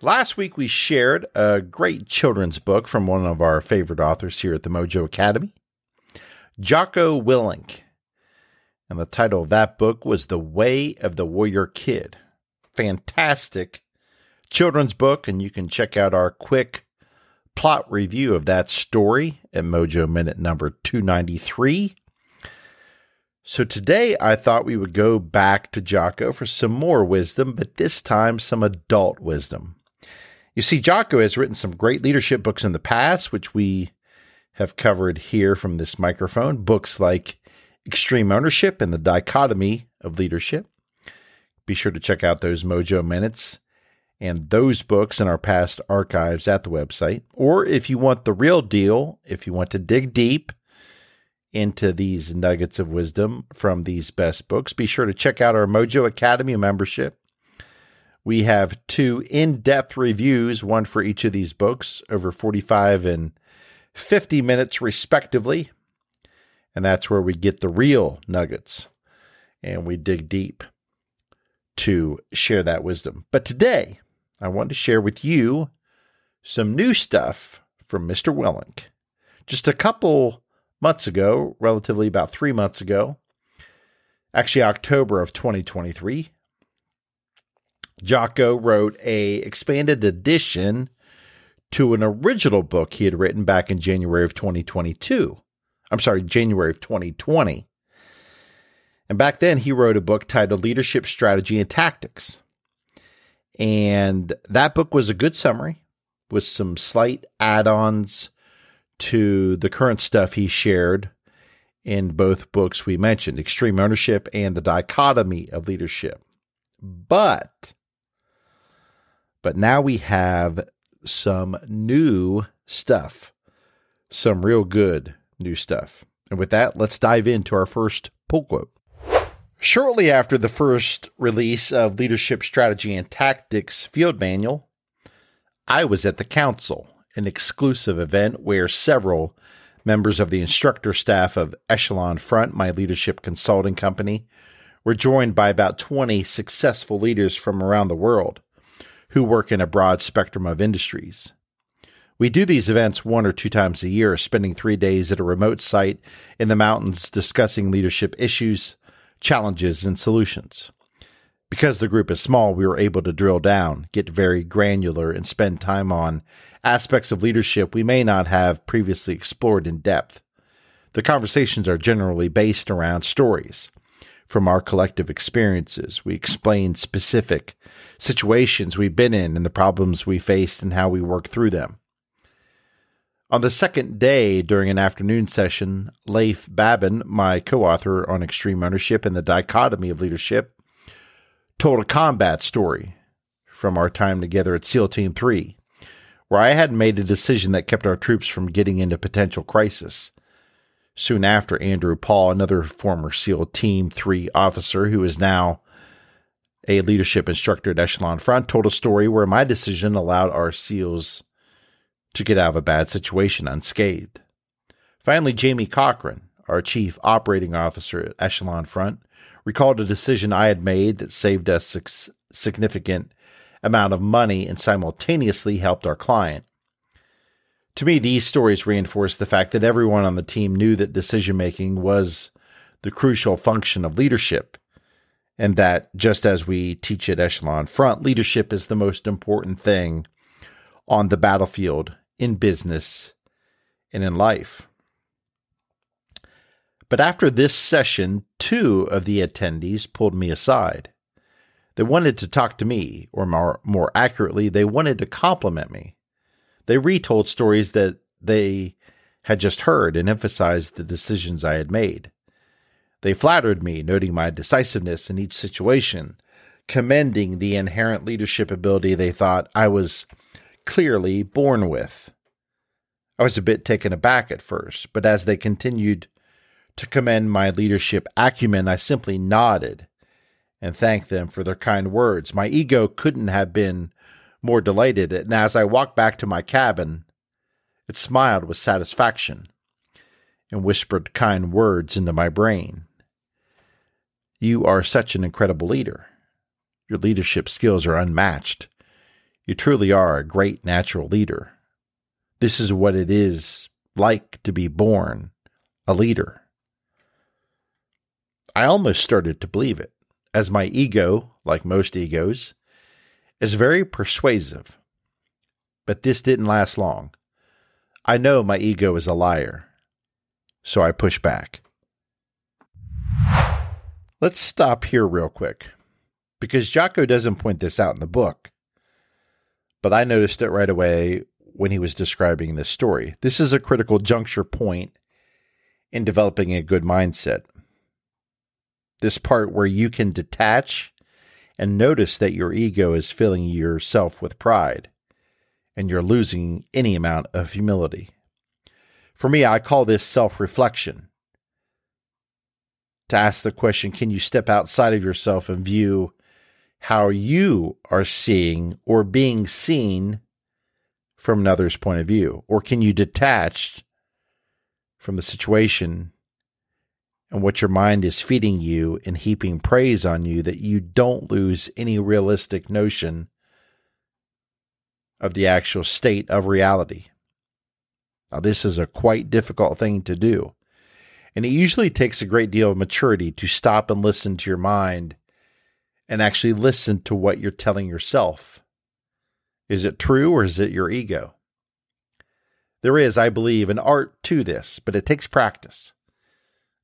Last week, we shared a great children's book from one of our favorite authors here at the Mojo Academy, Jocko Willink. And the title of that book was The Way of the Warrior Kid. Fantastic children's book, and you can check out our quick plot review of that story at Mojo Minute number 293. So today I thought we would go back to Jocko for some more wisdom, but this time some adult wisdom. You see, Jocko has written some great leadership books in the past, which we have covered here from this microphone. Books like Extreme Ownership and the Dichotomy of Leadership. Be sure to check out those Mojo Minutes and those books in our past archives at the website. Or if you want the real deal, if you want to dig deep into these nuggets of wisdom from these best books, be sure to check out our Mojo Academy membership we have two in depth reviews, one for each of these books, over 45 and 50 minutes, respectively. And that's where we get the real nuggets and we dig deep to share that wisdom. But today, I want to share with you some new stuff from Mr. Willink. Just a couple months ago, relatively about three months ago, actually October of 2023, Jocko wrote a expanded edition to an original book he had written back in January of 2022. I'm sorry, January of 2020. And back then he wrote a book titled Leadership Strategy and Tactics. And that book was a good summary with some slight add-ons to the current stuff he shared in both books we mentioned, Extreme Ownership and The Dichotomy of Leadership. But but now we have some new stuff, some real good new stuff. And with that, let's dive into our first pull quote. Shortly after the first release of Leadership Strategy and Tactics Field Manual, I was at the Council, an exclusive event where several members of the instructor staff of Echelon Front, my leadership consulting company, were joined by about 20 successful leaders from around the world who work in a broad spectrum of industries. We do these events one or two times a year, spending three days at a remote site in the mountains discussing leadership issues, challenges, and solutions. Because the group is small, we were able to drill down, get very granular, and spend time on aspects of leadership we may not have previously explored in depth. The conversations are generally based around stories, from our collective experiences. We explain specific situations we've been in and the problems we faced and how we work through them. On the second day during an afternoon session, Leif Babin, my co author on extreme ownership and the dichotomy of leadership, told a combat story from our time together at SEAL Team 3, where I had made a decision that kept our troops from getting into potential crisis. Soon after, Andrew Paul, another former SEAL Team 3 officer who is now a leadership instructor at Echelon Front, told a story where my decision allowed our SEALs to get out of a bad situation unscathed. Finally, Jamie Cochran, our chief operating officer at Echelon Front, recalled a decision I had made that saved us a significant amount of money and simultaneously helped our client. To me, these stories reinforce the fact that everyone on the team knew that decision making was the crucial function of leadership, and that just as we teach at Echelon Front, leadership is the most important thing on the battlefield, in business, and in life. But after this session, two of the attendees pulled me aside. They wanted to talk to me, or more, more accurately, they wanted to compliment me. They retold stories that they had just heard and emphasized the decisions I had made. They flattered me, noting my decisiveness in each situation, commending the inherent leadership ability they thought I was clearly born with. I was a bit taken aback at first, but as they continued to commend my leadership acumen, I simply nodded and thanked them for their kind words. My ego couldn't have been more delighted, and as I walked back to my cabin, it smiled with satisfaction and whispered kind words into my brain. You are such an incredible leader. Your leadership skills are unmatched. You truly are a great natural leader. This is what it is like to be born a leader. I almost started to believe it, as my ego, like most egos, is very persuasive. But this didn't last long. I know my ego is a liar, so I push back. Let's stop here real quick, because Jocko doesn't point this out in the book, but I noticed it right away when he was describing this story. This is a critical juncture point in developing a good mindset. This part where you can detach and notice that your ego is filling yourself with pride and you're losing any amount of humility. For me, I call this self reflection. To ask the question, can you step outside of yourself and view how you are seeing or being seen from another's point of view? Or can you detach from the situation and what your mind is feeding you and heaping praise on you that you don't lose any realistic notion of the actual state of reality? Now, this is a quite difficult thing to do. And it usually takes a great deal of maturity to stop and listen to your mind and actually listen to what you're telling yourself is it true or is it your ego? There is, I believe, an art to this, but it takes practice.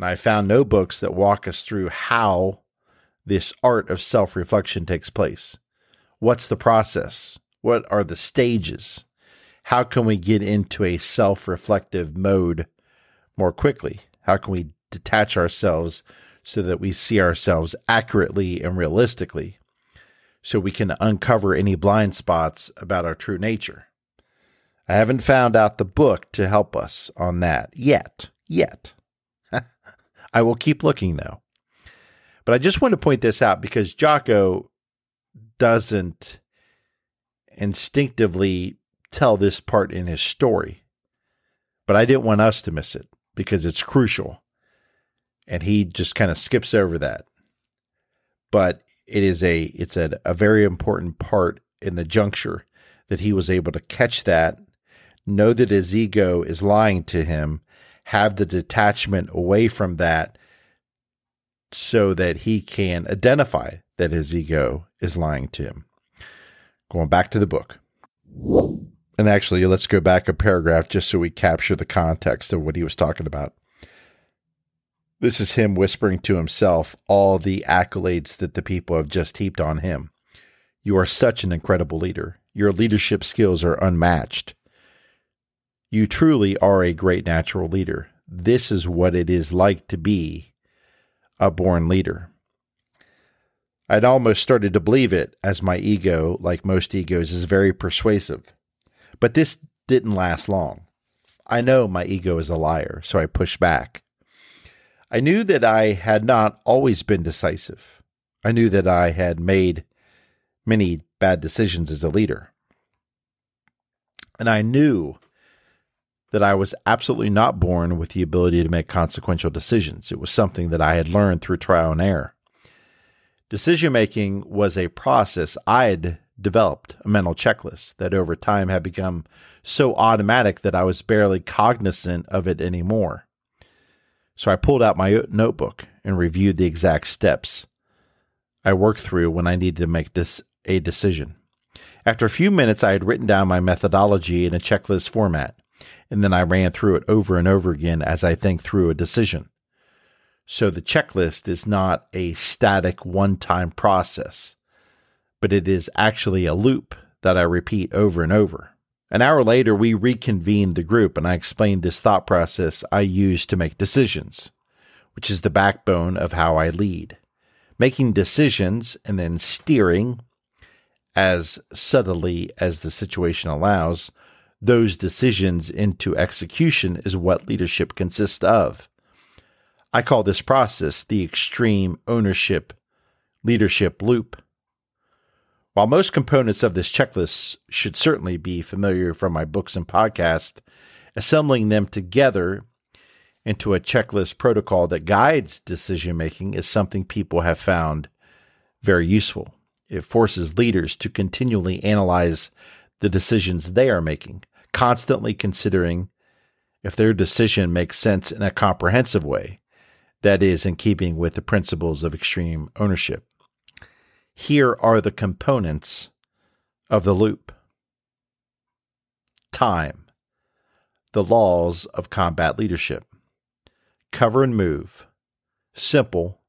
And I found no books that walk us through how this art of self reflection takes place. What's the process? What are the stages? How can we get into a self reflective mode more quickly? How can we detach ourselves so that we see ourselves accurately and realistically? so we can uncover any blind spots about our true nature. I haven't found out the book to help us on that yet. Yet. I will keep looking though. But I just want to point this out because Jocko doesn't instinctively tell this part in his story. But I didn't want us to miss it because it's crucial. And he just kind of skips over that. But it is a it's a, a very important part in the juncture that he was able to catch that, know that his ego is lying to him, have the detachment away from that so that he can identify that his ego is lying to him. Going back to the book. And actually, let's go back a paragraph just so we capture the context of what he was talking about. This is him whispering to himself all the accolades that the people have just heaped on him. You are such an incredible leader. Your leadership skills are unmatched. You truly are a great natural leader. This is what it is like to be a born leader. I'd almost started to believe it, as my ego, like most egos, is very persuasive. But this didn't last long. I know my ego is a liar, so I pushed back. I knew that I had not always been decisive. I knew that I had made many bad decisions as a leader. And I knew that I was absolutely not born with the ability to make consequential decisions. It was something that I had learned through trial and error. Decision making was a process I had developed, a mental checklist that over time had become so automatic that I was barely cognizant of it anymore. So I pulled out my notebook and reviewed the exact steps I worked through when I needed to make this a decision. After a few minutes, I had written down my methodology in a checklist format, and then I ran through it over and over again as I think through a decision. So the checklist is not a static one time process, but it is actually a loop that I repeat over and over. An hour later, we reconvened the group and I explained this thought process I use to make decisions, which is the backbone of how I lead. Making decisions and then steering as subtly as the situation allows those decisions into execution is what leadership consists of. I call this process the extreme ownership leadership loop. While most components of this checklist should certainly be familiar from my books and podcast, assembling them together into a checklist protocol that guides decision making is something people have found very useful. It forces leaders to continually analyze the decisions they are making, constantly considering if their decision makes sense in a comprehensive way that is in keeping with the principles of extreme ownership. Here are the components of the loop. Time, the laws of combat leadership, cover and move, simple,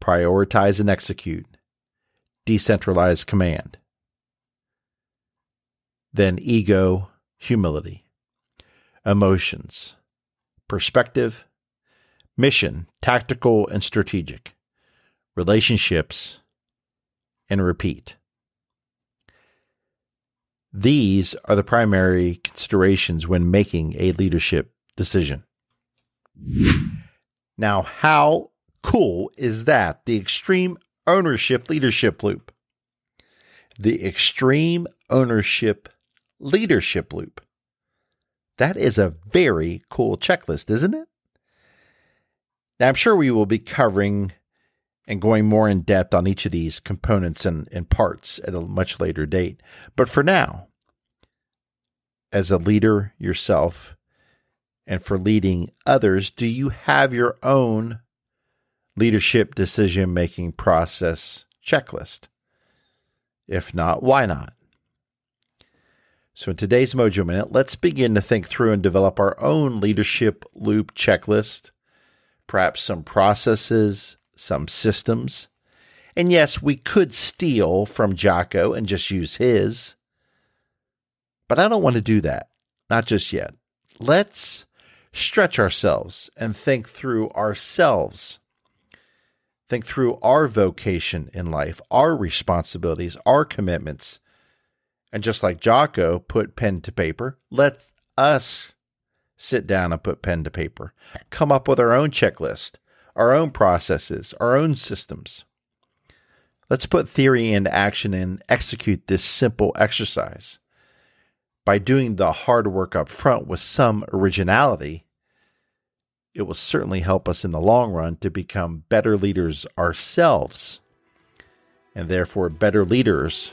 prioritize and execute, decentralized command. Then ego, humility, emotions, perspective, mission, tactical and strategic, relationships, and repeat. These are the primary considerations when making a leadership decision. Now, how cool is that? The extreme ownership leadership loop. The extreme ownership leadership loop. That is a very cool checklist, isn't it? Now, I'm sure we will be covering and going more in depth on each of these components and, and parts at a much later date. But for now, as a leader yourself and for leading others, do you have your own leadership decision making process checklist? If not, why not? So, in today's Mojo Minute, let's begin to think through and develop our own leadership loop checklist, perhaps some processes, some systems. And yes, we could steal from Jocko and just use his. But I don't want to do that. Not just yet. Let's stretch ourselves and think through ourselves. Think through our vocation in life, our responsibilities, our commitments. And just like Jocko put pen to paper, let us sit down and put pen to paper. Come up with our own checklist our own processes, our own systems. Let's put theory into action and execute this simple exercise. By doing the hard work up front with some originality, it will certainly help us in the long run to become better leaders ourselves and therefore better leaders